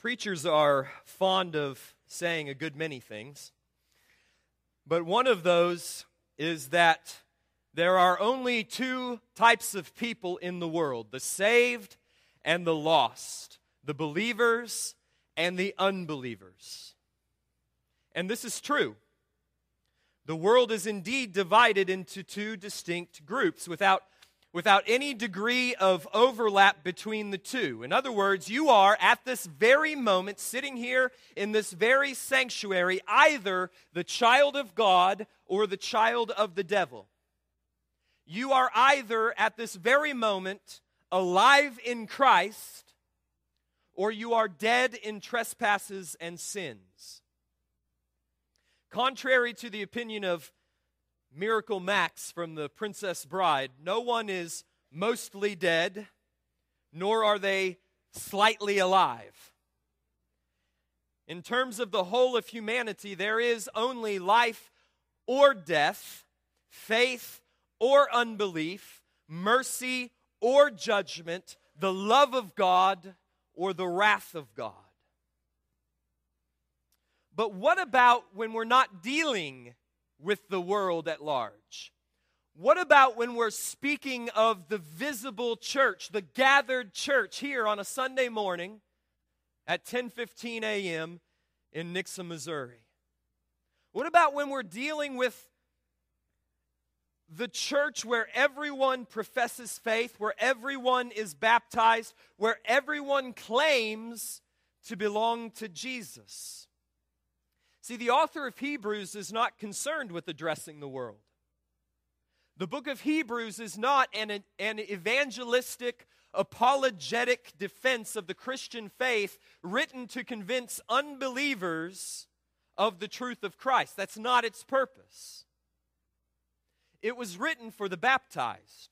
Preachers are fond of saying a good many things, but one of those is that there are only two types of people in the world the saved and the lost, the believers and the unbelievers. And this is true. The world is indeed divided into two distinct groups without without any degree of overlap between the two. In other words, you are at this very moment sitting here in this very sanctuary either the child of God or the child of the devil. You are either at this very moment alive in Christ or you are dead in trespasses and sins. Contrary to the opinion of Miracle Max from The Princess Bride, no one is mostly dead, nor are they slightly alive. In terms of the whole of humanity, there is only life or death, faith or unbelief, mercy or judgment, the love of God or the wrath of God. But what about when we're not dealing with the world at large? What about when we're speaking of the visible church, the gathered church here on a Sunday morning at 10:15 a.m. in Nixa, Missouri? What about when we're dealing with the church where everyone professes faith, where everyone is baptized, where everyone claims to belong to Jesus? See, the author of Hebrews is not concerned with addressing the world. The book of Hebrews is not an, an evangelistic, apologetic defense of the Christian faith written to convince unbelievers of the truth of Christ. That's not its purpose. It was written for the baptized,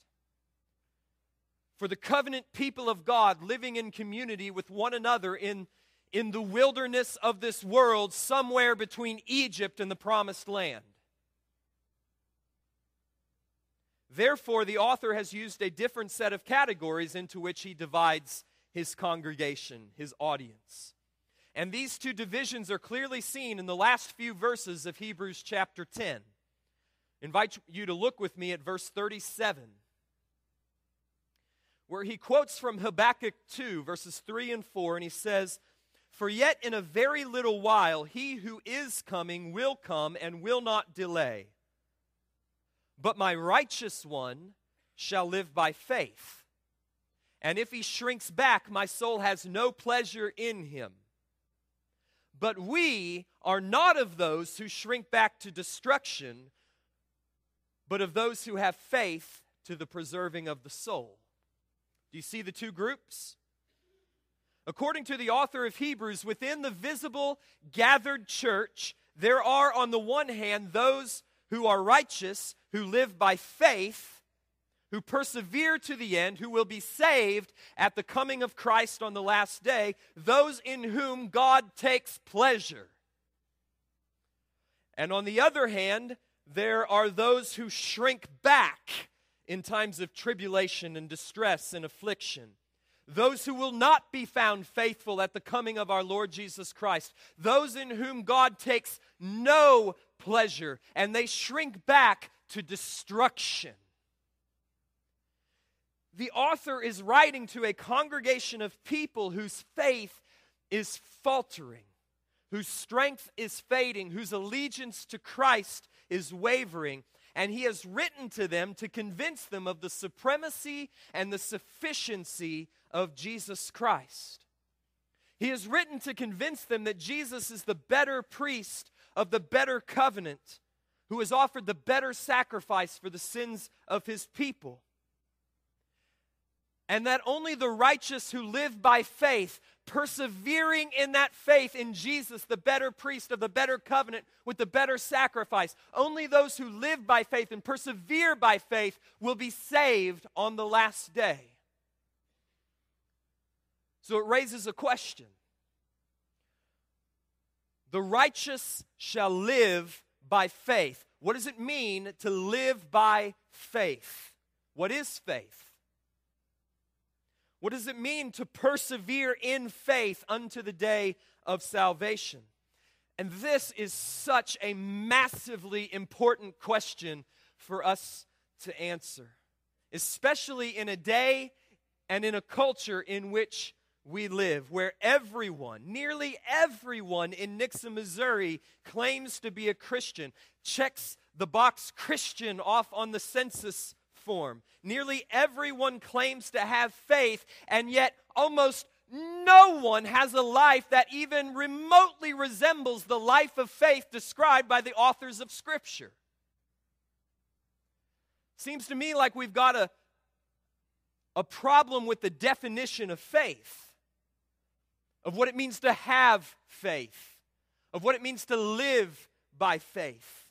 for the covenant people of God living in community with one another in in the wilderness of this world, somewhere between Egypt and the promised land. Therefore, the author has used a different set of categories into which he divides his congregation, his audience. And these two divisions are clearly seen in the last few verses of Hebrews chapter 10. I invite you to look with me at verse 37, where he quotes from Habakkuk 2, verses 3 and 4, and he says, for yet in a very little while he who is coming will come and will not delay. But my righteous one shall live by faith. And if he shrinks back, my soul has no pleasure in him. But we are not of those who shrink back to destruction, but of those who have faith to the preserving of the soul. Do you see the two groups? According to the author of Hebrews, within the visible gathered church, there are, on the one hand, those who are righteous, who live by faith, who persevere to the end, who will be saved at the coming of Christ on the last day, those in whom God takes pleasure. And on the other hand, there are those who shrink back in times of tribulation and distress and affliction those who will not be found faithful at the coming of our Lord Jesus Christ, those in whom God takes no pleasure, and they shrink back to destruction. The author is writing to a congregation of people whose faith is faltering, whose strength is fading, whose allegiance to Christ is wavering and he has written to them to convince them of the supremacy and the sufficiency of Jesus Christ. He has written to convince them that Jesus is the better priest of the better covenant, who has offered the better sacrifice for the sins of his people. And that only the righteous who live by faith persevering in that faith in Jesus, the better priest of the better covenant with the better sacrifice. Only those who live by faith and persevere by faith will be saved on the last day. So it raises a question The righteous shall live by faith. What does it mean to live by faith? What is faith? What does it mean to persevere in faith unto the day of salvation? And this is such a massively important question for us to answer, especially in a day and in a culture in which we live, where everyone, nearly everyone in Nixa, Missouri, claims to be a Christian, checks the box Christian off on the census form. Nearly everyone claims to have faith, and yet almost no one has a life that even remotely resembles the life of faith described by the authors of Scripture. Seems to me like we've got a, a problem with the definition of faith, of what it means to have faith, of what it means to live by faith.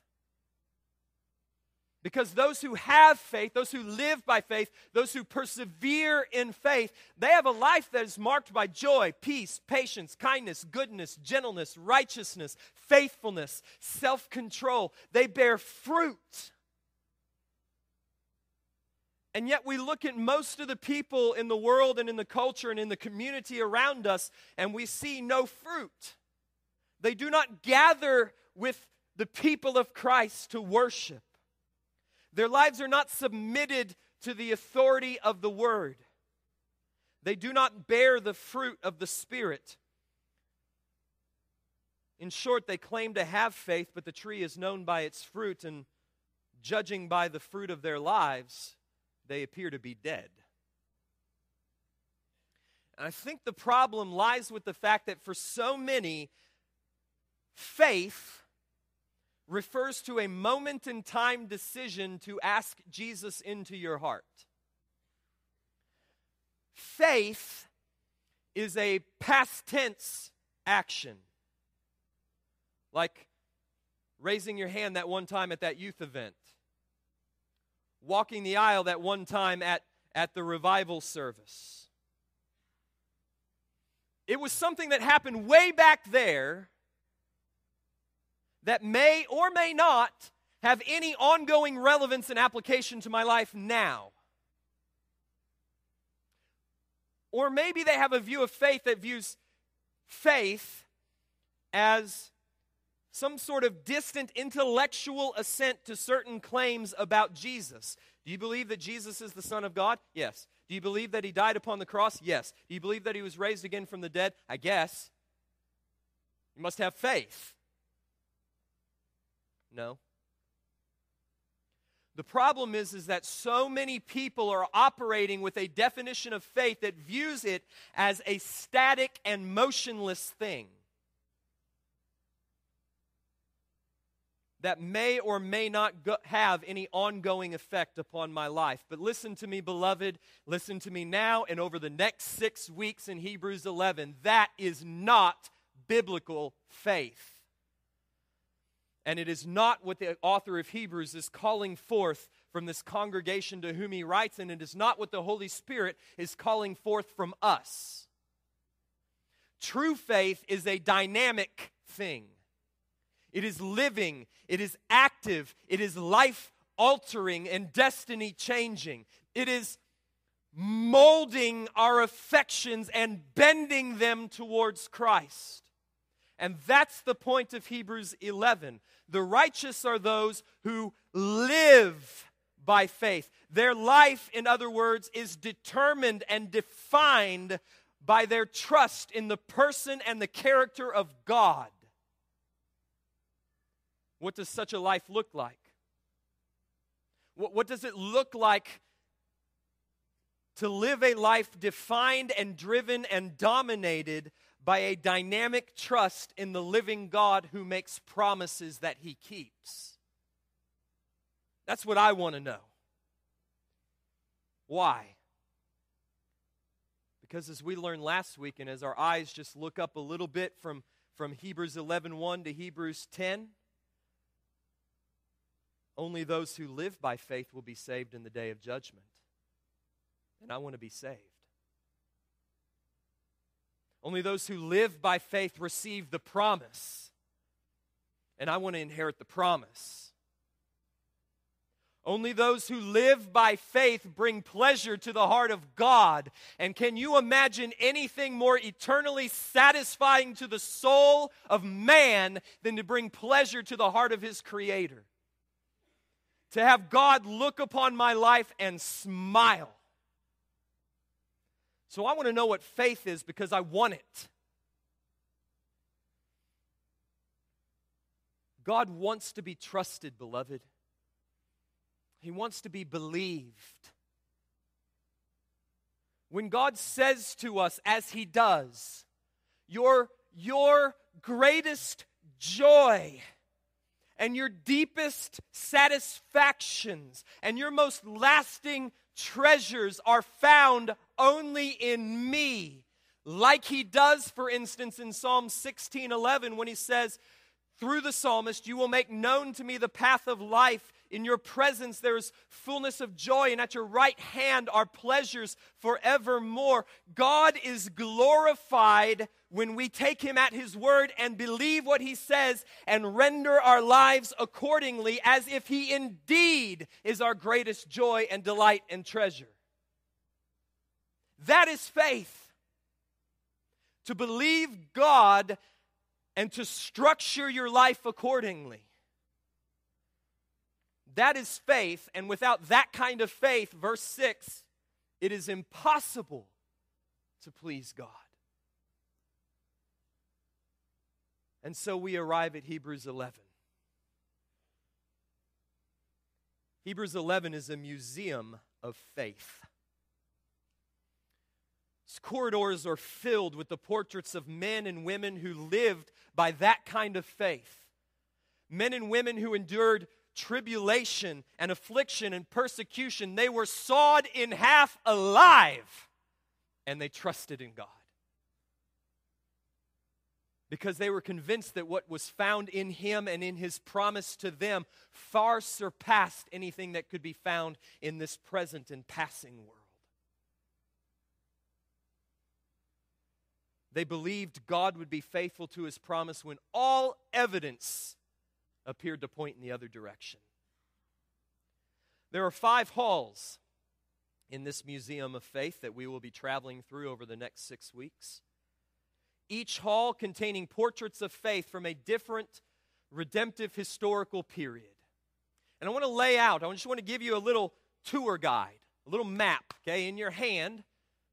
Because those who have faith, those who live by faith, those who persevere in faith, they have a life that is marked by joy, peace, patience, kindness, goodness, gentleness, righteousness, faithfulness, self control. They bear fruit. And yet, we look at most of the people in the world and in the culture and in the community around us, and we see no fruit. They do not gather with the people of Christ to worship. Their lives are not submitted to the authority of the word. They do not bear the fruit of the Spirit. In short, they claim to have faith, but the tree is known by its fruit, and judging by the fruit of their lives, they appear to be dead. And I think the problem lies with the fact that for so many, faith refers to a moment in time decision to ask Jesus into your heart. Faith is a past tense action. Like raising your hand that one time at that youth event, walking the aisle that one time at, at the revival service. It was something that happened way back there that may or may not have any ongoing relevance and application to my life now. Or maybe they have a view of faith that views faith as some sort of distant intellectual assent to certain claims about Jesus. Do you believe that Jesus is the Son of God? Yes. Do you believe that he died upon the cross? Yes. Do you believe that he was raised again from the dead? I guess. You must have faith. No. The problem is, is that so many people are operating with a definition of faith that views it as a static and motionless thing. That may or may not go- have any ongoing effect upon my life. But listen to me, beloved. Listen to me now and over the next six weeks in Hebrews 11. That is not biblical faith. And it is not what the author of Hebrews is calling forth from this congregation to whom he writes, and it is not what the Holy Spirit is calling forth from us. True faith is a dynamic thing, it is living, it is active, it is life altering and destiny changing. It is molding our affections and bending them towards Christ. And that's the point of Hebrews 11. The righteous are those who live by faith. Their life, in other words, is determined and defined by their trust in the person and the character of God. What does such a life look like? What, what does it look like to live a life defined and driven and dominated by a dynamic trust in the living God who makes promises that he keeps. That's what I want to know. Why? Because as we learned last week, and as our eyes just look up a little bit from, from Hebrews 11.1 to Hebrews 10, only those who live by faith will be saved in the day of judgment. And I want to be saved. Only those who live by faith receive the promise. And I want to inherit the promise. Only those who live by faith bring pleasure to the heart of God. And can you imagine anything more eternally satisfying to the soul of man than to bring pleasure to the heart of his Creator? To have God look upon my life and smile. So I want to know what faith is because I want it. God wants to be trusted, beloved. He wants to be believed. When God says to us, as He does, your, your greatest joy and your deepest satisfactions and your most lasting treasures are found only in me. Like he does, for instance, in Psalm 16 11, when he says, Through the psalmist, you will make known to me the path of life. In your presence there is fullness of joy, and at your right hand are pleasures forevermore. God is glorified when we take him at his word and believe what he says and render our lives accordingly as if he indeed is our greatest joy and delight and treasure. That is faith. To believe God and to structure your life accordingly. That is faith, and without that kind of faith, verse 6, it is impossible to please God. And so we arrive at Hebrews 11. Hebrews 11 is a museum of faith. Its corridors are filled with the portraits of men and women who lived by that kind of faith. Men and women who endured tribulation and affliction and persecution. They were sawed in half alive, and they trusted in God. Because they were convinced that what was found in Him and in His promise to them far surpassed anything that could be found in this present and passing world. They believed God would be faithful to His promise when all evidence appeared to point in the other direction. There are five halls in this museum of faith that we will be traveling through over the next six weeks. Each hall containing portraits of faith from a different redemptive historical period. And I want to lay out, I just want to give you a little tour guide, a little map, okay, in your hand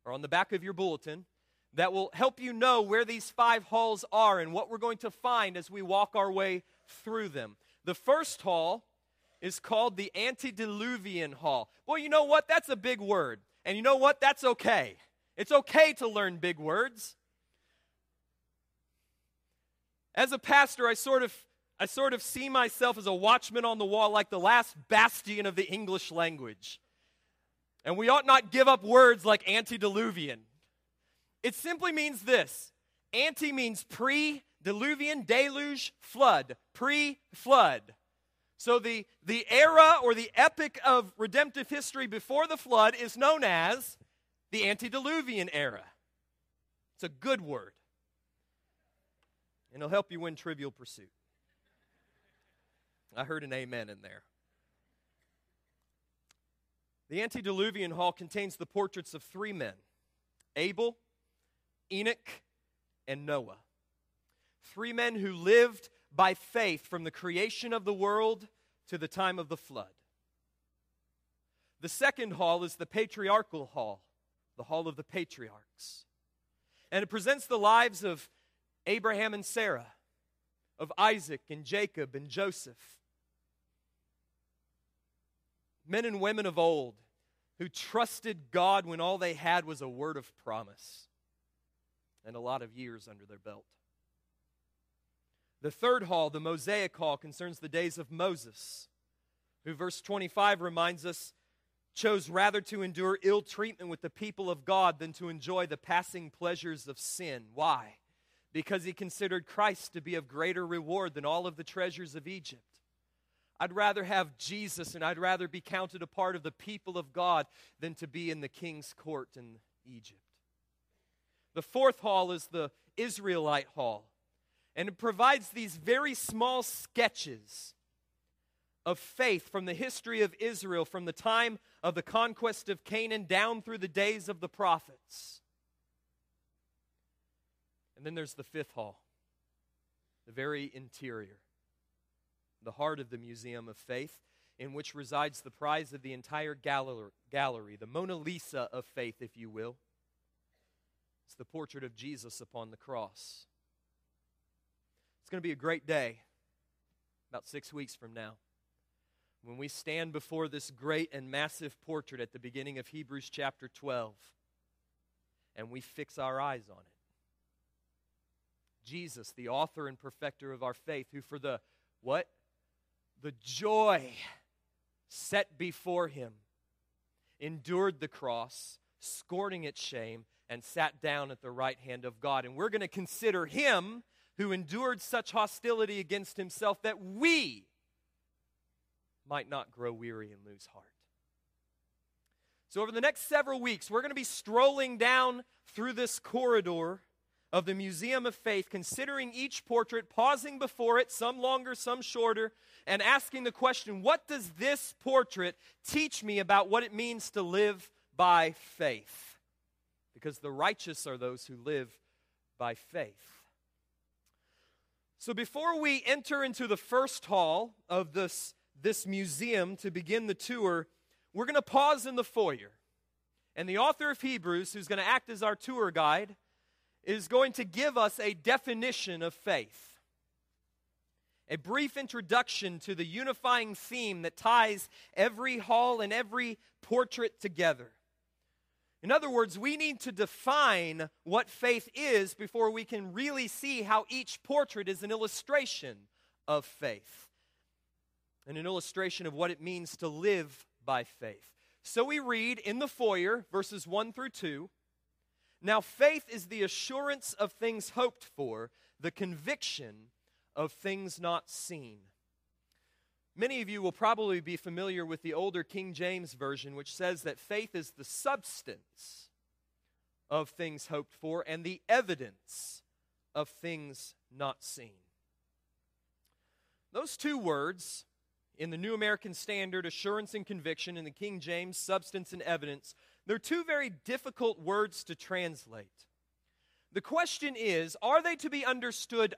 or on the back of your bulletin that will help you know where these five halls are and what we're going to find as we walk our way through them. The first hall is called the antediluvian hall. Well, you know what? That's a big word. And you know what? That's okay. It's okay to learn big words. As a pastor, I sort of I sort of see myself as a watchman on the wall like the last bastion of the English language. And we ought not give up words like antediluvian. It simply means this. Anti means pre Diluvian, deluge, flood, pre flood. So the, the era or the epic of redemptive history before the flood is known as the antediluvian era. It's a good word. And it'll help you win Trivial Pursuit. I heard an amen in there. The antediluvian hall contains the portraits of three men Abel, Enoch, and Noah three men who lived by faith from the creation of the world to the time of the flood. The second hall is the patriarchal hall, the hall of the patriarchs. And it presents the lives of Abraham and Sarah, of Isaac and Jacob and Joseph. Men and women of old who trusted God when all they had was a word of promise and a lot of years under their belt. The third hall, the Mosaic hall, concerns the days of Moses, who, verse 25 reminds us, chose rather to endure ill treatment with the people of God than to enjoy the passing pleasures of sin. Why? Because he considered Christ to be of greater reward than all of the treasures of Egypt. I'd rather have Jesus and I'd rather be counted a part of the people of God than to be in the king's court in Egypt. The fourth hall is the Israelite hall and it provides these very small sketches of faith from the history of Israel, from the time of the conquest of Canaan down through the days of the prophets. And then there's the fifth hall, the very interior, the heart of the Museum of Faith, in which resides the prize of the entire gallery, the Mona Lisa of faith, if you will. It's the portrait of Jesus upon the cross. It's going to be a great day about six weeks from now when we stand before this great and massive portrait at the beginning of Hebrews chapter 12 and we fix our eyes on it. Jesus, the author and perfecter of our faith, who for the what? The joy set before him endured the cross, scorning its shame, and sat down at the right hand of God. And we're going to consider him who endured such hostility against himself that we might not grow weary and lose heart. So, over the next several weeks, we're going to be strolling down through this corridor of the Museum of Faith, considering each portrait, pausing before it, some longer, some shorter, and asking the question what does this portrait teach me about what it means to live by faith? Because the righteous are those who live by faith. So, before we enter into the first hall of this this museum to begin the tour, we're going to pause in the foyer. And the author of Hebrews, who's going to act as our tour guide, is going to give us a definition of faith. A brief introduction to the unifying theme that ties every hall and every portrait together. In other words, we need to define what faith is before we can really see how each portrait is an illustration of faith and an illustration of what it means to live by faith. So we read in the foyer, verses 1 through 2. Now, faith is the assurance of things hoped for, the conviction of things not seen. Many of you will probably be familiar with the older King James Version, which says that faith is the substance of things hoped for and the evidence of things not seen. Those two words, in the New American Standard, assurance and conviction, in the King James, substance and evidence. They're two very difficult words to translate. The question is are they to be understood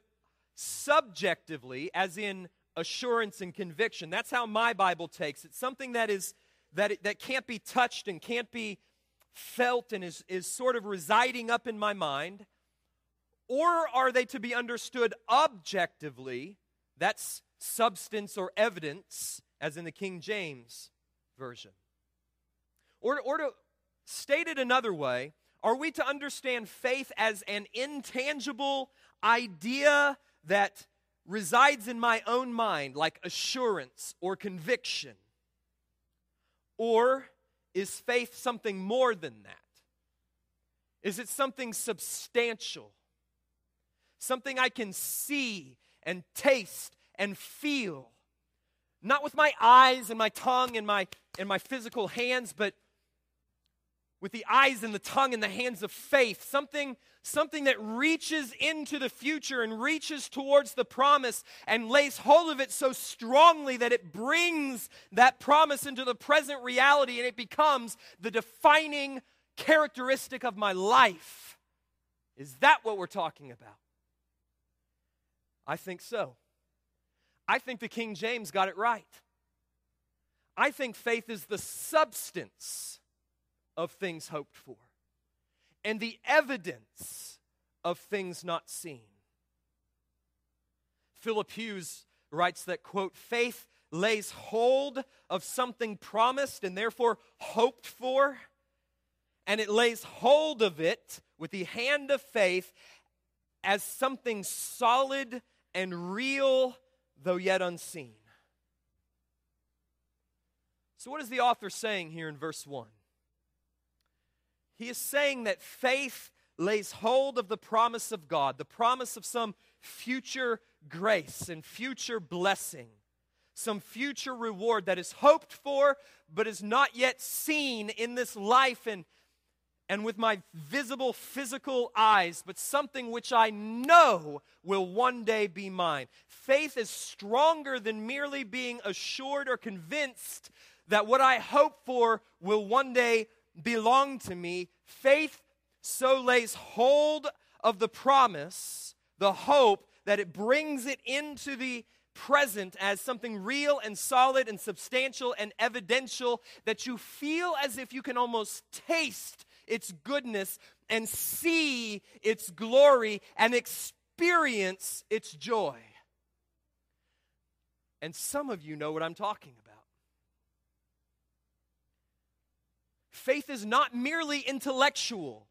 subjectively, as in assurance and conviction? That's how my Bible takes it. Something that, is, that, that can't be touched and can't be felt and is, is sort of residing up in my mind. Or are they to be understood objectively? That's substance or evidence, as in the King James Version. Or, or to state it another way, are we to understand faith as an intangible idea that resides in my own mind, like assurance or conviction? Or is faith something more than that? Is it something substantial? Something I can see and taste and feel. Not with my eyes and my tongue and my, and my physical hands, but with the eyes and the tongue and the hands of faith. Something, something that reaches into the future and reaches towards the promise and lays hold of it so strongly that it brings that promise into the present reality and it becomes the defining characteristic of my life. Is that what we're talking about? I think so. I think the King James got it right. I think faith is the substance of things hoped for and the evidence of things not seen. Philip Hughes writes that, quote, faith lays hold of something promised and therefore hoped for, and it lays hold of it with the hand of faith as something solid and real though yet unseen. So, what is the author saying here in verse 1? He is saying that faith lays hold of the promise of God, the promise of some future grace and future blessing, some future reward that is hoped for but is not yet seen in this life. And, and with my visible physical eyes, but something which I know will one day be mine. Faith is stronger than merely being assured or convinced that what I hope for will one day belong to me. Faith so lays hold of the promise, the hope, that it brings it into the present as something real and solid and substantial and evidential that you feel as if you can almost taste its goodness and see its glory and experience its joy. And some of you know what I'm talking about. Faith is not merely intellectual,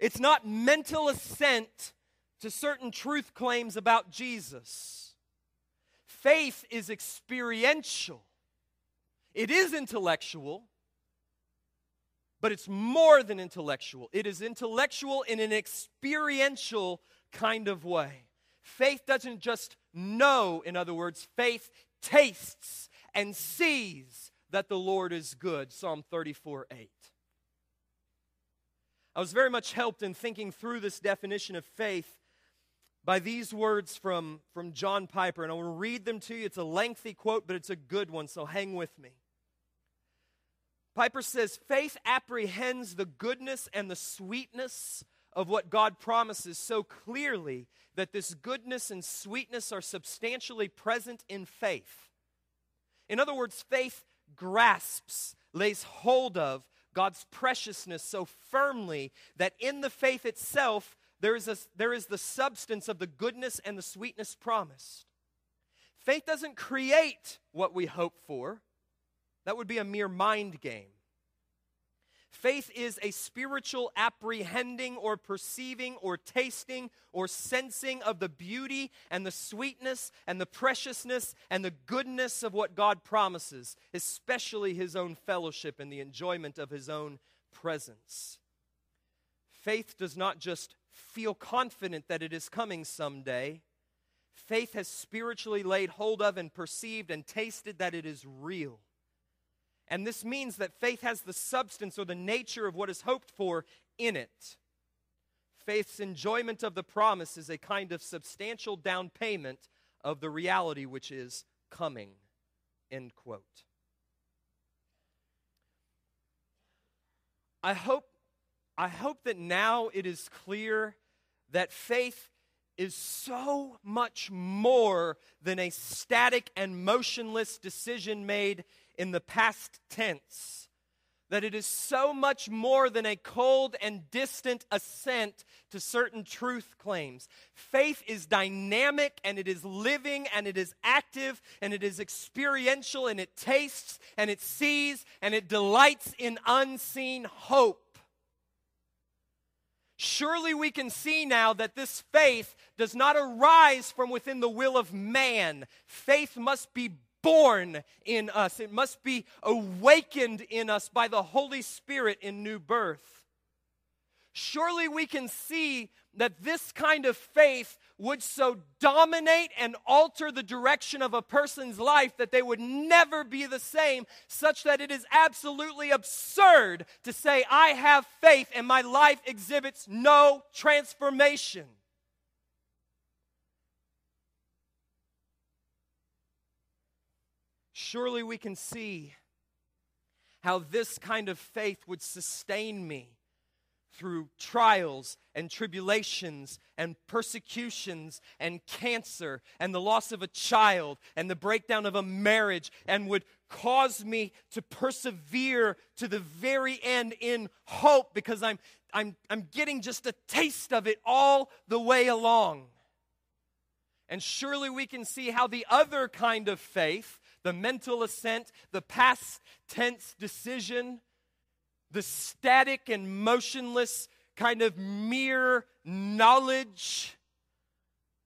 it's not mental assent to certain truth claims about Jesus. Faith is experiential, it is intellectual, but it's more than intellectual. It is intellectual in an experiential kind of way. Faith doesn't just know, in other words, faith tastes and sees that the Lord is good. Psalm 34 8. I was very much helped in thinking through this definition of faith by these words from, from John Piper, and I will read them to you. It's a lengthy quote, but it's a good one, so hang with me. Piper says faith apprehends the goodness and the sweetness of what God promises so clearly that this goodness and sweetness are substantially present in faith. In other words, faith grasps, lays hold of God's preciousness so firmly that in the faith itself, there is, a, there is the substance of the goodness and the sweetness promised. Faith doesn't create what we hope for, that would be a mere mind game. Faith is a spiritual apprehending or perceiving or tasting or sensing of the beauty and the sweetness and the preciousness and the goodness of what God promises, especially His own fellowship and the enjoyment of His own presence. Faith does not just feel confident that it is coming someday. Faith has spiritually laid hold of and perceived and tasted that it is real. And this means that faith has the substance or the nature of what is hoped for in it. Faith's enjoyment of the promise is a kind of substantial down payment of the reality which is coming. End quote. I hope, I hope that now it is clear that faith is so much more than a static and motionless decision made in the past tense. That it is so much more than a cold and distant assent to certain truth claims. Faith is dynamic and it is living and it is active and it is experiential and it tastes and it sees and it delights in unseen hope. Surely we can see now that this faith does not arise from within the will of man. Faith must be born in us, it must be awakened in us by the Holy Spirit in new birth. Surely we can see that this kind of faith would so dominate and alter the direction of a person's life that they would never be the same, such that it is absolutely absurd to say, I have faith and my life exhibits no transformation. Surely we can see how this kind of faith would sustain me through trials and tribulations and persecutions and cancer and the loss of a child and the breakdown of a marriage and would cause me to persevere to the very end in hope because I'm, I'm, I'm getting just a taste of it all the way along. And surely we can see how the other kind of faith, the mental assent, the past tense decision, the static and motionless kind of mere knowledge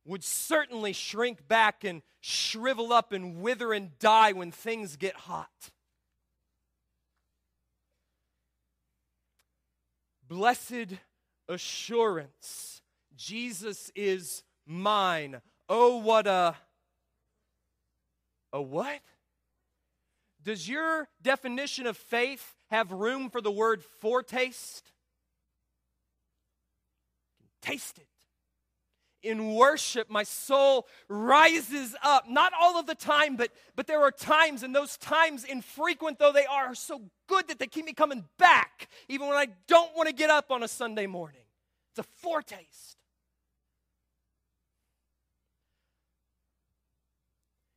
would certainly shrink back and shrivel up and wither and die when things get hot. Blessed assurance, Jesus is mine. Oh, what a. A what? Does your definition of faith have room for the word foretaste? taste it. In worship, my soul rises up. Not all of the time, but, but there are times, and those times, infrequent though they are, are so good that they keep me coming back, even when I don't want to get up on a Sunday morning. It's a foretaste.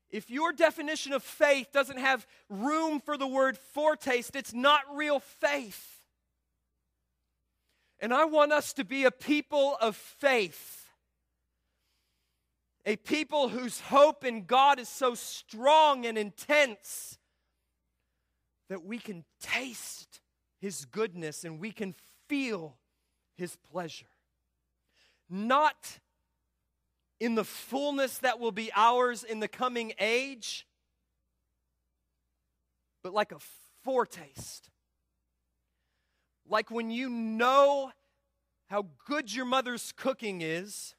If your definition of faith doesn't have room for the word foretaste, it's not real faith. And I want us to be a people of faith, a people whose hope in God is so strong and intense that we can taste His goodness and we can feel His pleasure. Not in the fullness that will be ours in the coming age, but like a foretaste. Like when you know how good your mother's cooking is,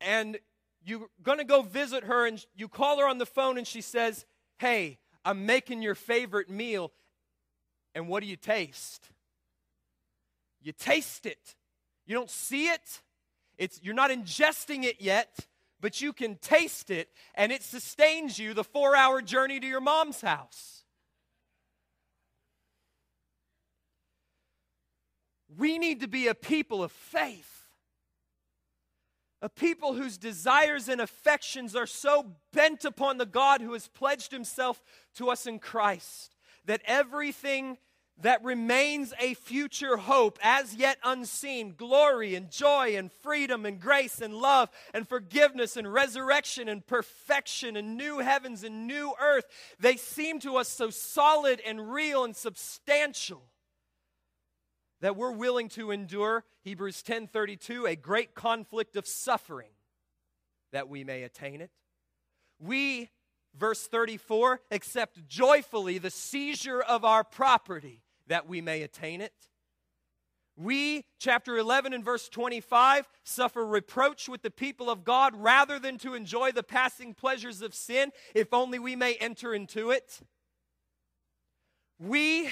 and you're going to go visit her, and you call her on the phone, and she says, Hey, I'm making your favorite meal. And what do you taste? You taste it. You don't see it, it's, you're not ingesting it yet, but you can taste it, and it sustains you the four hour journey to your mom's house. We need to be a people of faith. A people whose desires and affections are so bent upon the God who has pledged himself to us in Christ that everything that remains a future hope as yet unseen. Glory and joy and freedom and grace and love and forgiveness and resurrection and perfection and new heavens and new earth. They seem to us so solid and real and substantial that we're willing to endure Hebrews 10:32 a great conflict of suffering that we may attain it. We verse 34 accept joyfully the seizure of our property that we may attain it. We, chapter 11 and verse 25, suffer reproach with the people of God rather than to enjoy the passing pleasures of sin, if only we may enter into it. We,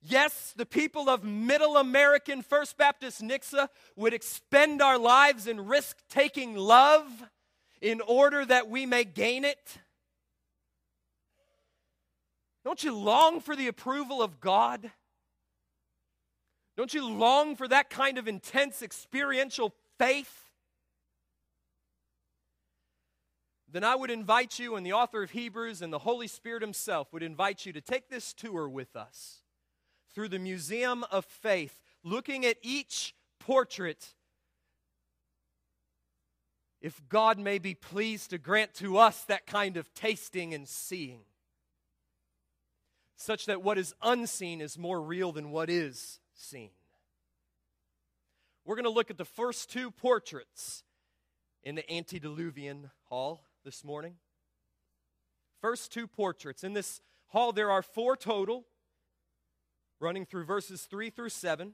yes, the people of Middle American First Baptist Nixa would expend our lives and risk taking love in order that we may gain it. Don't you long for the approval of God? Don't you long for that kind of intense experiential faith? Then I would invite you, and the author of Hebrews and the Holy Spirit Himself would invite you to take this tour with us through the Museum of Faith, looking at each portrait. If God may be pleased to grant to us that kind of tasting and seeing such that what is unseen is more real than what is seen. We're going to look at the first two portraits in the antediluvian hall this morning. First two portraits. In this hall, there are four total, running through verses 3 through 7.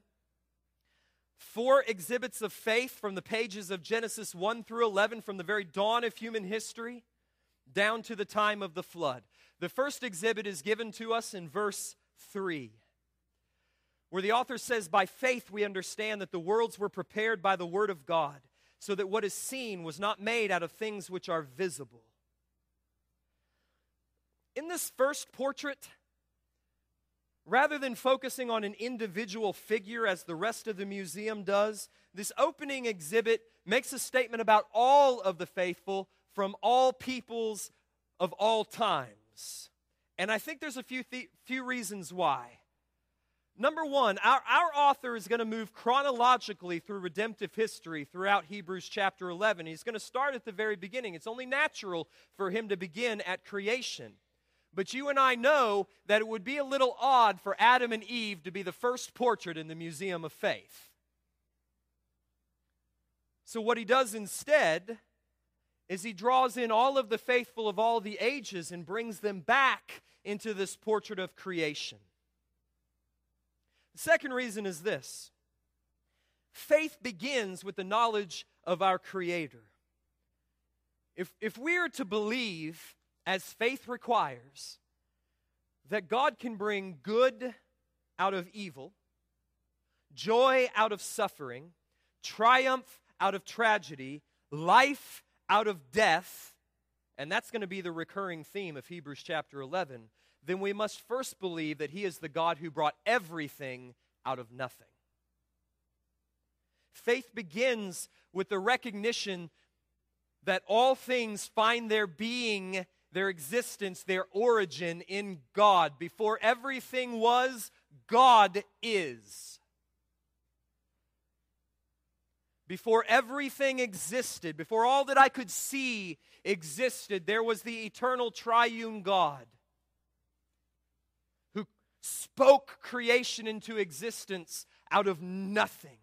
Four exhibits of faith from the pages of Genesis 1 through 11, from the very dawn of human history down to the time of the flood. The first exhibit is given to us in verse 3, where the author says, By faith we understand that the worlds were prepared by the word of God, so that what is seen was not made out of things which are visible. In this first portrait, rather than focusing on an individual figure as the rest of the museum does, this opening exhibit makes a statement about all of the faithful from all peoples of all time. And I think there's a few, th- few reasons why. Number one, our, our author is going to move chronologically through redemptive history throughout Hebrews chapter 11. He's going to start at the very beginning. It's only natural for him to begin at creation. But you and I know that it would be a little odd for Adam and Eve to be the first portrait in the Museum of Faith. So, what he does instead is he draws in all of the faithful of all the ages and brings them back into this portrait of creation. The second reason is this faith begins with the knowledge of our Creator. If, if we are to believe, as faith requires, that God can bring good out of evil, joy out of suffering, triumph out of tragedy, life out of death, and that's going to be the recurring theme of Hebrews chapter 11, then we must first believe that He is the God who brought everything out of nothing. Faith begins with the recognition that all things find their being, their existence, their origin in God. Before everything was, God is. Before everything existed, before all that I could see existed, there was the eternal triune God who spoke creation into existence out of nothing.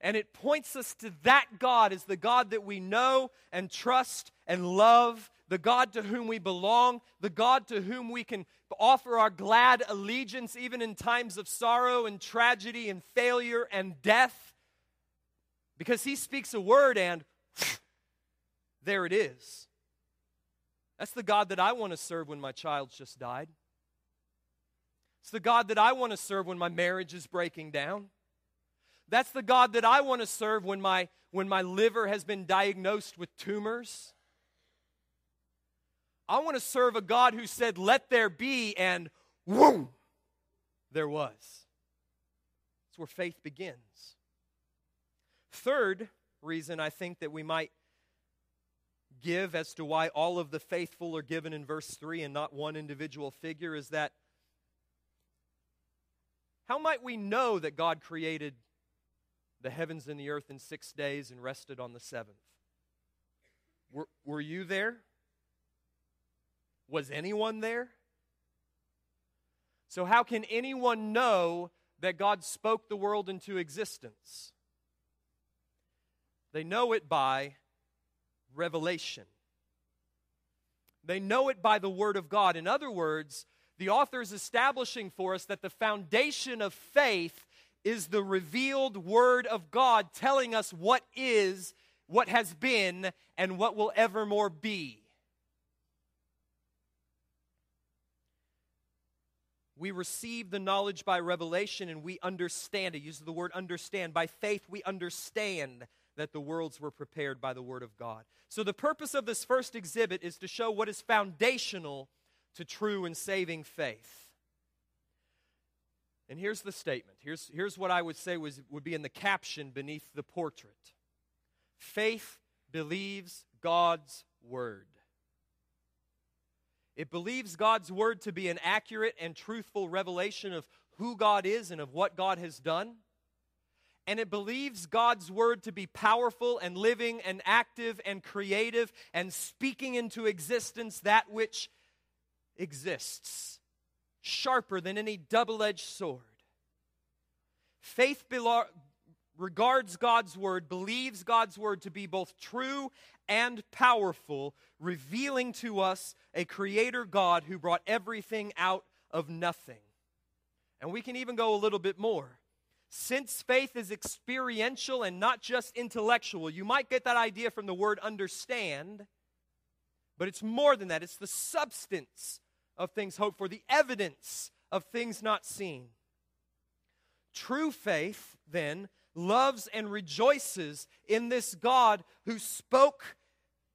And it points us to that God as the God that we know and trust and love, the God to whom we belong, the God to whom we can offer our glad allegiance even in times of sorrow and tragedy and failure and death. Because he speaks a word and there it is. That's the God that I want to serve when my child's just died. It's the God that I want to serve when my marriage is breaking down. That's the God that I want to serve when my, when my liver has been diagnosed with tumors. I want to serve a God who said, Let there be, and there was. That's where faith begins. Third reason I think that we might give as to why all of the faithful are given in verse 3 and not one individual figure is that how might we know that God created the heavens and the earth in six days and rested on the seventh. Were, were you there? Was anyone there? So, how can anyone know that God spoke the world into existence? They know it by revelation. They know it by the Word of God. In other words, the author is establishing for us that the foundation of faith is the revealed Word of God telling us what is, what has been, and what will evermore be. We receive the knowledge by revelation and we understand it. Uses the word understand. By faith, we understand that the worlds were prepared by the Word of God. So, the purpose of this first exhibit is to show what is foundational to true and saving faith. And here's the statement. Here's, here's what I would say was, would be in the caption beneath the portrait Faith believes God's word. It believes God's word to be an accurate and truthful revelation of who God is and of what God has done. And it believes God's word to be powerful and living and active and creative and speaking into existence that which exists sharper than any double edged sword. Faith belo- regards God's word, believes God's word to be both true and powerful, revealing to us a creator God who brought everything out of nothing. And we can even go a little bit more. Since faith is experiential and not just intellectual, you might get that idea from the word understand, but it's more than that. It's the substance of things hoped for, the evidence of things not seen. True faith, then, loves and rejoices in this God who spoke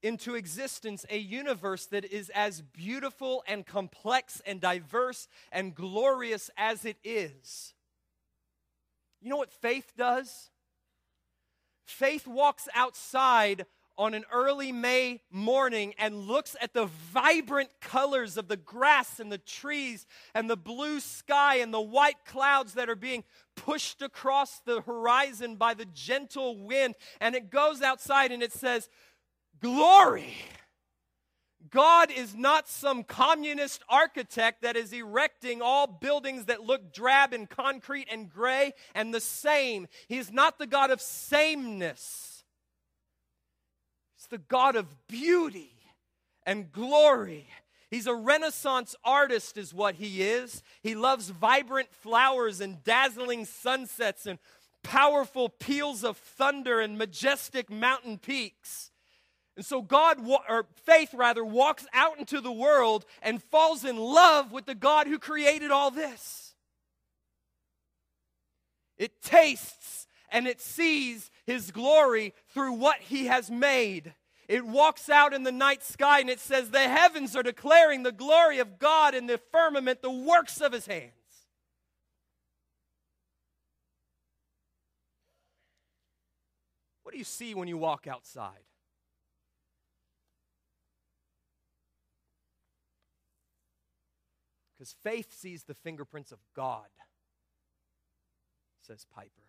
into existence a universe that is as beautiful and complex and diverse and glorious as it is. You know what faith does? Faith walks outside on an early May morning and looks at the vibrant colors of the grass and the trees and the blue sky and the white clouds that are being pushed across the horizon by the gentle wind, and it goes outside and it says, Glory! God is not some communist architect that is erecting all buildings that look drab and concrete and gray and the same. He is not the God of sameness He's the God of beauty and glory. He's a Renaissance artist, is what he is. He loves vibrant flowers and dazzling sunsets and powerful peals of thunder and majestic mountain peaks. And so God or faith rather walks out into the world and falls in love with the God who created all this. It tastes and it sees his glory through what he has made. It walks out in the night sky and it says, The heavens are declaring the glory of God in the firmament, the works of his hands. What do you see when you walk outside? Because faith sees the fingerprints of God, says Piper.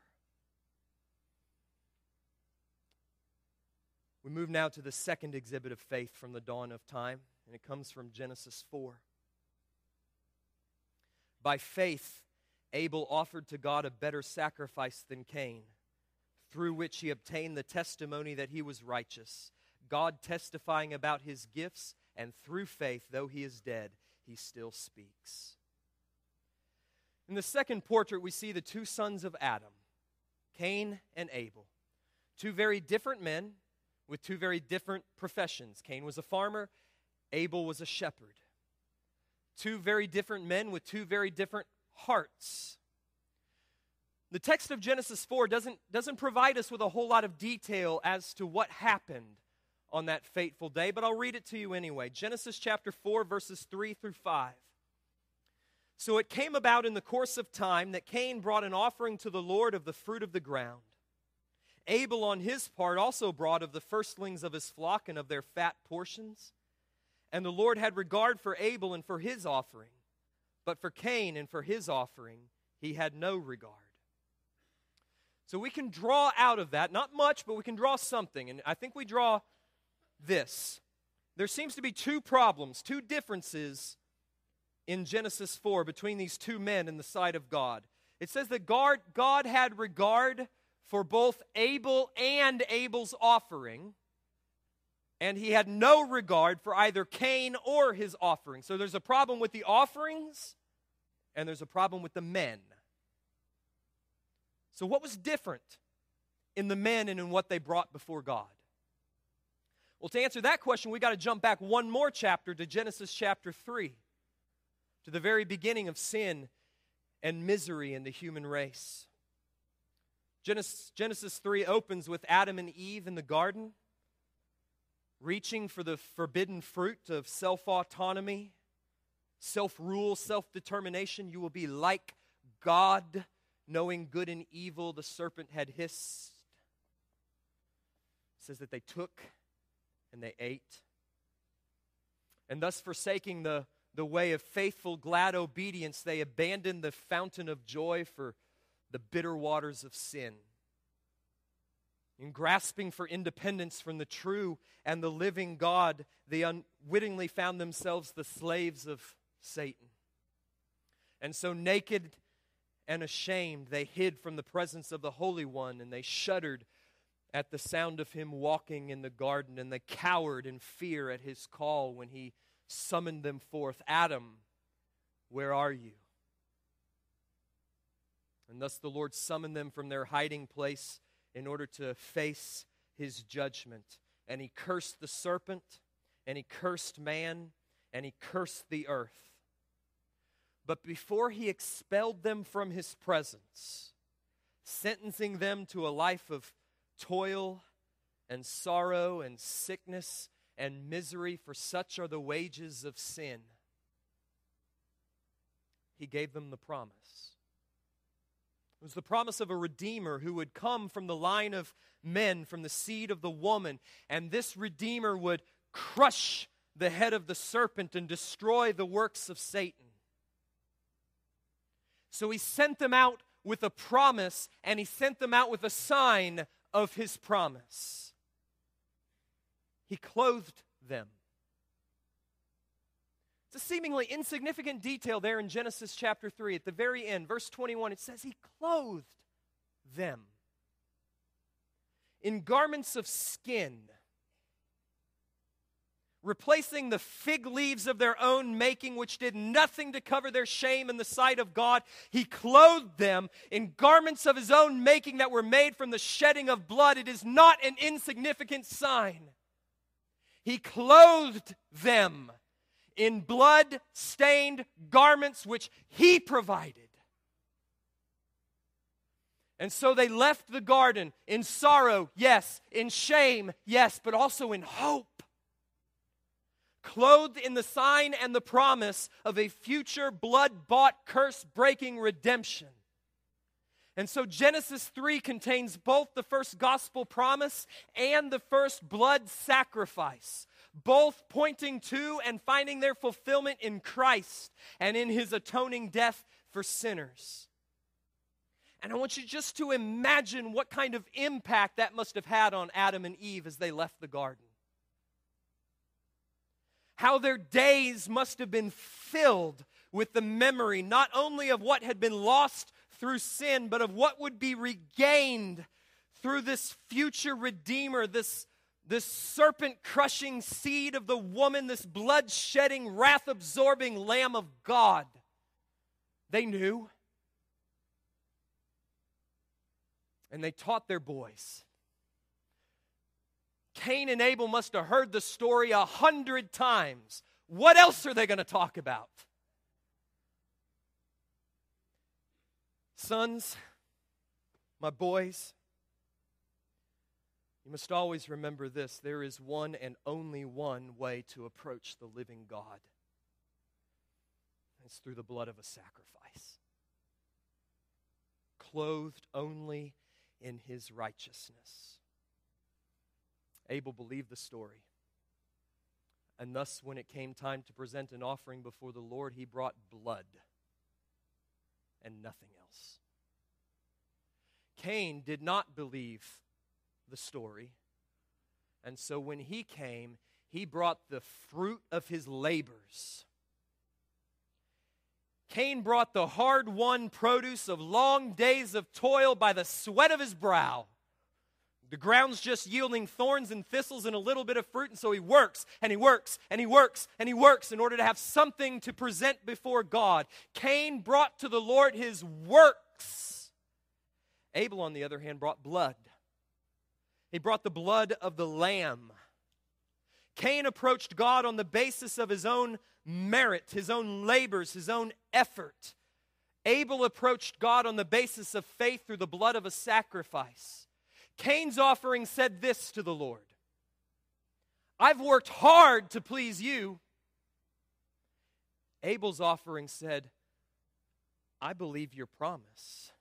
We move now to the second exhibit of faith from the dawn of time, and it comes from Genesis 4. By faith, Abel offered to God a better sacrifice than Cain, through which he obtained the testimony that he was righteous, God testifying about his gifts, and through faith, though he is dead, he still speaks. In the second portrait, we see the two sons of Adam, Cain and Abel. Two very different men with two very different professions. Cain was a farmer, Abel was a shepherd. Two very different men with two very different hearts. The text of Genesis 4 doesn't, doesn't provide us with a whole lot of detail as to what happened on that fateful day, but I'll read it to you anyway. Genesis chapter 4, verses 3 through 5. So it came about in the course of time that Cain brought an offering to the Lord of the fruit of the ground. Abel, on his part, also brought of the firstlings of his flock and of their fat portions. And the Lord had regard for Abel and for his offering, but for Cain and for his offering he had no regard. So we can draw out of that, not much, but we can draw something. And I think we draw this. There seems to be two problems, two differences in Genesis 4 between these two men in the sight of God. It says that God, God had regard for both Abel and Abel's offering, and he had no regard for either Cain or his offering. So there's a problem with the offerings, and there's a problem with the men. So, what was different in the men and in what they brought before God? Well, to answer that question, we got to jump back one more chapter to Genesis chapter 3, to the very beginning of sin and misery in the human race. Genesis, Genesis 3 opens with Adam and Eve in the garden, reaching for the forbidden fruit of self autonomy, self rule, self determination. You will be like God, knowing good and evil, the serpent had hissed. It says that they took and they ate. And thus, forsaking the, the way of faithful, glad obedience, they abandoned the fountain of joy for the bitter waters of sin. In grasping for independence from the true and the living God, they unwittingly found themselves the slaves of Satan. And so, naked and ashamed, they hid from the presence of the Holy One and they shuddered at the sound of him walking in the garden and they cowered in fear at his call when he summoned them forth Adam, where are you? And thus the Lord summoned them from their hiding place in order to face his judgment. And he cursed the serpent, and he cursed man, and he cursed the earth. But before he expelled them from his presence, sentencing them to a life of toil and sorrow and sickness and misery, for such are the wages of sin, he gave them the promise it was the promise of a Redeemer who would come from the line of men, from the seed of the woman, and this Redeemer would crush the head of the serpent and destroy the works of Satan. So he sent them out with a promise, and he sent them out with a sign of his promise. He clothed them. It's a seemingly insignificant detail there in Genesis chapter 3 at the very end, verse 21. It says, He clothed them in garments of skin, replacing the fig leaves of their own making, which did nothing to cover their shame in the sight of God. He clothed them in garments of His own making that were made from the shedding of blood. It is not an insignificant sign. He clothed them in blood stained garments which he provided. And so they left the garden in sorrow, yes, in shame, yes, but also in hope. Clothed in the sign and the promise of a future blood bought, curse breaking redemption. And so Genesis 3 contains both the first gospel promise and the first blood sacrifice, both pointing to and finding their fulfillment in Christ and in his atoning death for sinners. And I want you just to imagine what kind of impact that must have had on Adam and Eve as they left the garden. How their days must have been filled with the memory not only of what had been lost through sin, but of what would be regained through this future Redeemer, this, this serpent crushing seed of the woman, this blood shedding, wrath absorbing Lamb of God. They knew. and they taught their boys. Cain and Abel must have heard the story a hundred times. What else are they going to talk about? Sons, my boys, you must always remember this there is one and only one way to approach the living God. It's through the blood of a sacrifice. Clothed only in his righteousness. Abel believed the story. And thus, when it came time to present an offering before the Lord, he brought blood and nothing else. Cain did not believe the story. And so when he came, he brought the fruit of his labors Cain brought the hard won produce of long days of toil by the sweat of his brow. The ground's just yielding thorns and thistles and a little bit of fruit, and so he works and he works and he works and he works in order to have something to present before God. Cain brought to the Lord his works. Abel, on the other hand, brought blood. He brought the blood of the lamb. Cain approached God on the basis of his own merit, his own labors, his own effort. Abel approached God on the basis of faith through the blood of a sacrifice. Cain's offering said this to the Lord I've worked hard to please you. Abel's offering said, I believe your promise.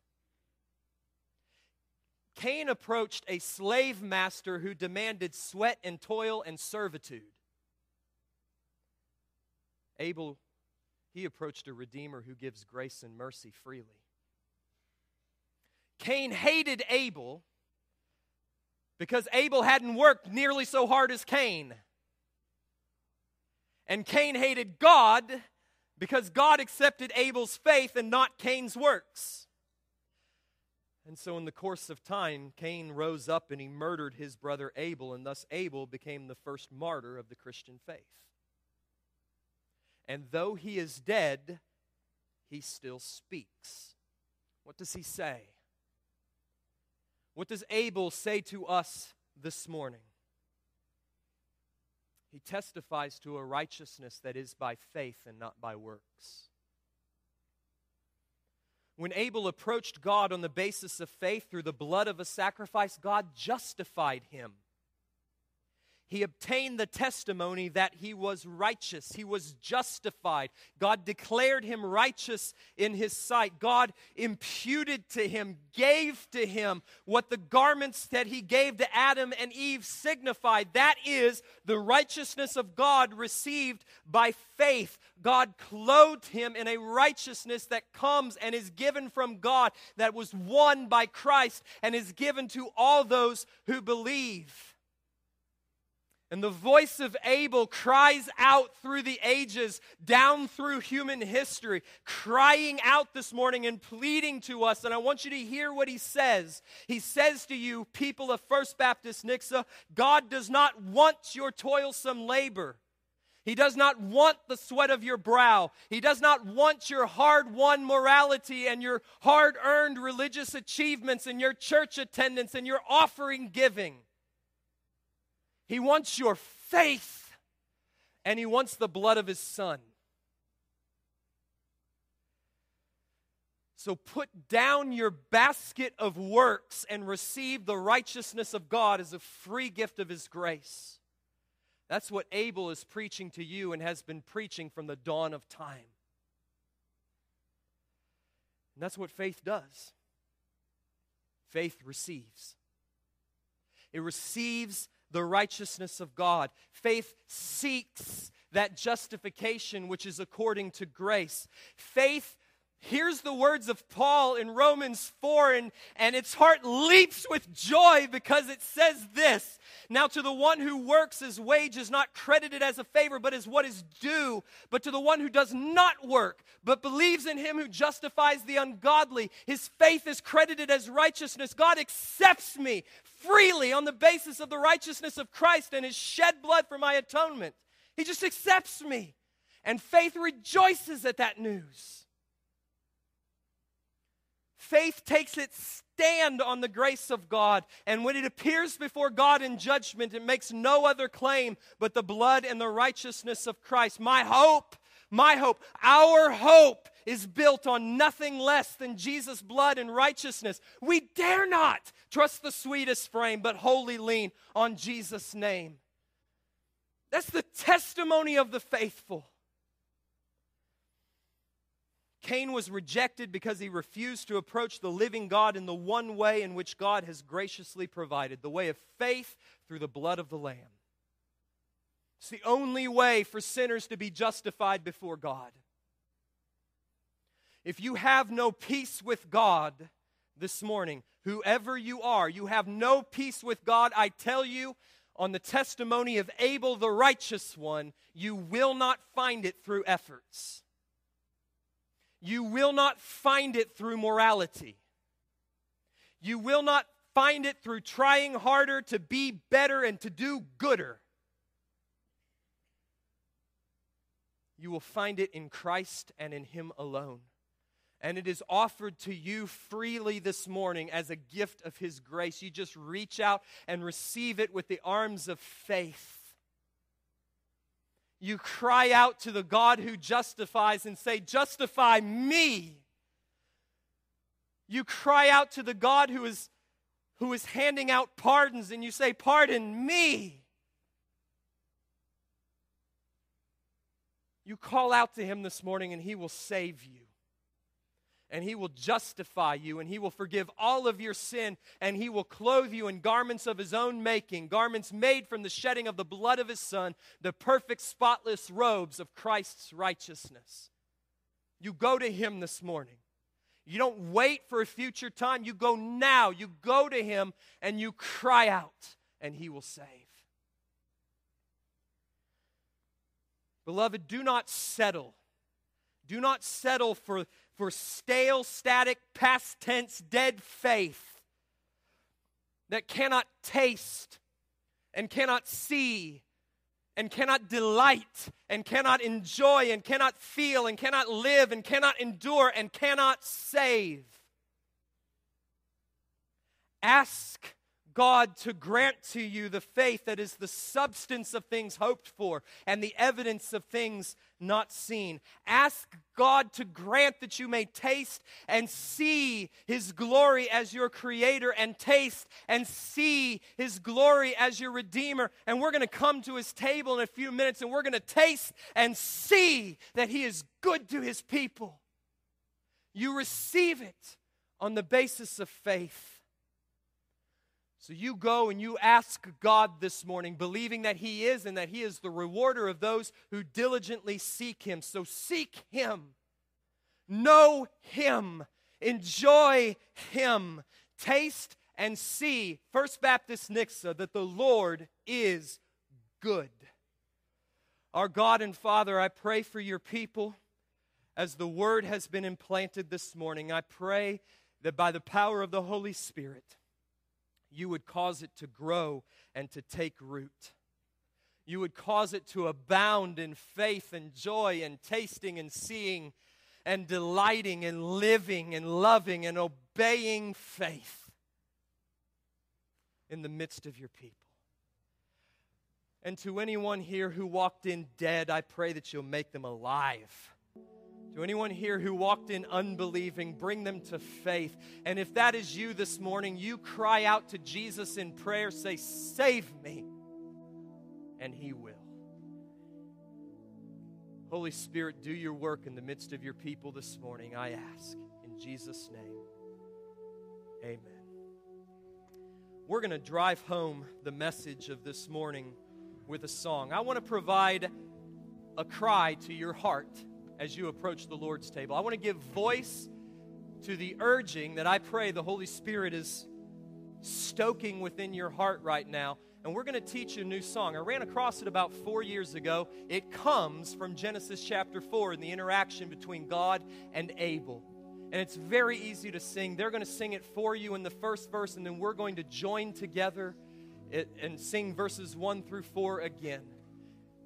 Cain approached a slave master who demanded sweat and toil and servitude. Abel, he approached a Redeemer who gives grace and mercy freely. Cain hated Abel because Abel hadn't worked nearly so hard as Cain. And Cain hated God because God accepted Abel's faith and not Cain's works. And so, in the course of time, Cain rose up and he murdered his brother Abel, and thus Abel became the first martyr of the Christian faith. And though he is dead, he still speaks. What does he say? What does Abel say to us this morning? He testifies to a righteousness that is by faith and not by works. When Abel approached God on the basis of faith through the blood of a sacrifice, God justified him he obtained the testimony that he was righteous. He was justified. God declared him righteous in his sight. God imputed to him, gave to him what the garments that he gave to Adam and Eve signified. That is the righteousness of God received by faith. God clothed him in a righteousness that comes and is given from God, that was won by Christ and is given to all those who believe. And the voice of Abel cries out through the ages, down through human history, crying out this morning and pleading to us. And I want you to hear what he says. He says to you, people of First Baptist Nixa, God does not want your toilsome labor. He does not want the sweat of your brow. He does not want your hard won morality and your hard earned religious achievements and your church attendance and your offering giving. He wants your faith, and He wants the blood of His Son. So put down your basket of works and receive the righteousness of God as a free gift of His grace. That's what Abel is preaching to you and has been preaching from the dawn of time. And that's what faith does faith receives. It receives the righteousness of God. Faith seeks that justification which is according to grace. Faith hears the words of Paul in Romans 4, and, and its heart leaps with joy because it says this Now, to the one who works, his wage is not credited as a favor, but as what is due. But to the one who does not work, but believes in him who justifies the ungodly, his faith is credited as righteousness. God accepts me freely on the basis of the righteousness of Christ and his shed blood for my atonement. He just accepts me. And faith rejoices at that news. Faith takes its stand on the grace of God, and when it appears before God in judgment, it makes no other claim but the blood and the righteousness of Christ. My hope, my hope, our hope is built on nothing less than Jesus' blood and righteousness. We dare not trust the sweetest frame, but wholly lean on Jesus' name. That's the testimony of the faithful. Cain was rejected because he refused to approach the living God in the one way in which God has graciously provided the way of faith through the blood of the Lamb. It's the only way for sinners to be justified before God. If you have no peace with God this morning, whoever you are, you have no peace with God, I tell you, on the testimony of Abel the righteous one, you will not find it through efforts. You will not find it through morality. You will not find it through trying harder to be better and to do gooder. You will find it in Christ and in Him alone and it is offered to you freely this morning as a gift of His grace. You just reach out and receive it with the arms of faith. You cry out to the God who justifies and say, Justify me. You cry out to the God who is, who is handing out pardons and you say, Pardon me. You call out to Him this morning and He will save you and he will justify you, and he will forgive all of your sin, and he will clothe you in garments of his own making, garments made from the shedding of the blood of his Son, the perfect, spotless robes of Christ's righteousness. You go to him this morning. You don't wait for a future time. You go now. You go to him and you cry out, and he will save. Beloved, do not settle. Do not settle for for stale, static, past tense, dead faith that cannot taste and cannot see and cannot delight and cannot enjoy and cannot feel and cannot live and cannot endure and cannot save. Ask God to grant to you the faith that is the substance of things hoped for and the evidence of things not seen. Ask God to grant that you may taste and see His glory as your Creator and taste and see His glory as your Redeemer. And we're going to come to His table in a few minutes and we're going to taste and see that He is good to His people. You receive it on the basis of faith. So you go and you ask God this morning, believing that He is and that He is the rewarder of those who diligently seek Him. So seek Him, know Him, enjoy Him, taste and see, First Baptist Nixa, that the Lord is good. Our God and Father, I pray for your people as the word has been implanted this morning. I pray that by the power of the Holy Spirit, you would cause it to grow and to take root. You would cause it to abound in faith and joy and tasting and seeing and delighting and living and loving and obeying faith in the midst of your people. And to anyone here who walked in dead, I pray that you'll make them alive To anyone here who walked in unbelieving, bring them to faith. And if that is you this morning, you cry out to Jesus in prayer, say, Save me, and He will. Holy Spirit, do your work in the midst of your people this morning, I ask. In Jesus' name, amen. We're going to drive home the message of this morning with a song. I want to provide a cry to your heart as you approach the Lord's table. I want to give voice to the urging that I pray the Holy Spirit is stoking within your heart right now. And we're going to teach you a new song. I ran across it about four years ago. It comes from Genesis chapter 4 in the interaction between God and Abel. And it's very easy to sing. They're going to sing it for you in the first verse, and then we're going to join together and sing verses 1 through 4 again.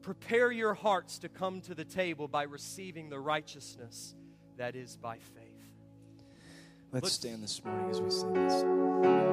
Prepare your hearts to come to the table by receiving the righteousness that is by faith. Let's, Let's stand this morning as we sing this.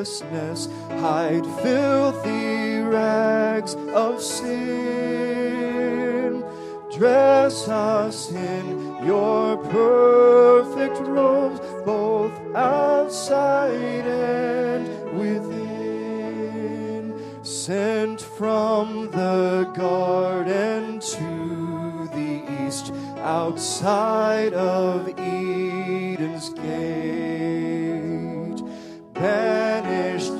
righteousness, hide filthy rags of sin. Dress us in your perfect robes, both outside and within. Sent from the garden to the east, outside of Eden's gate.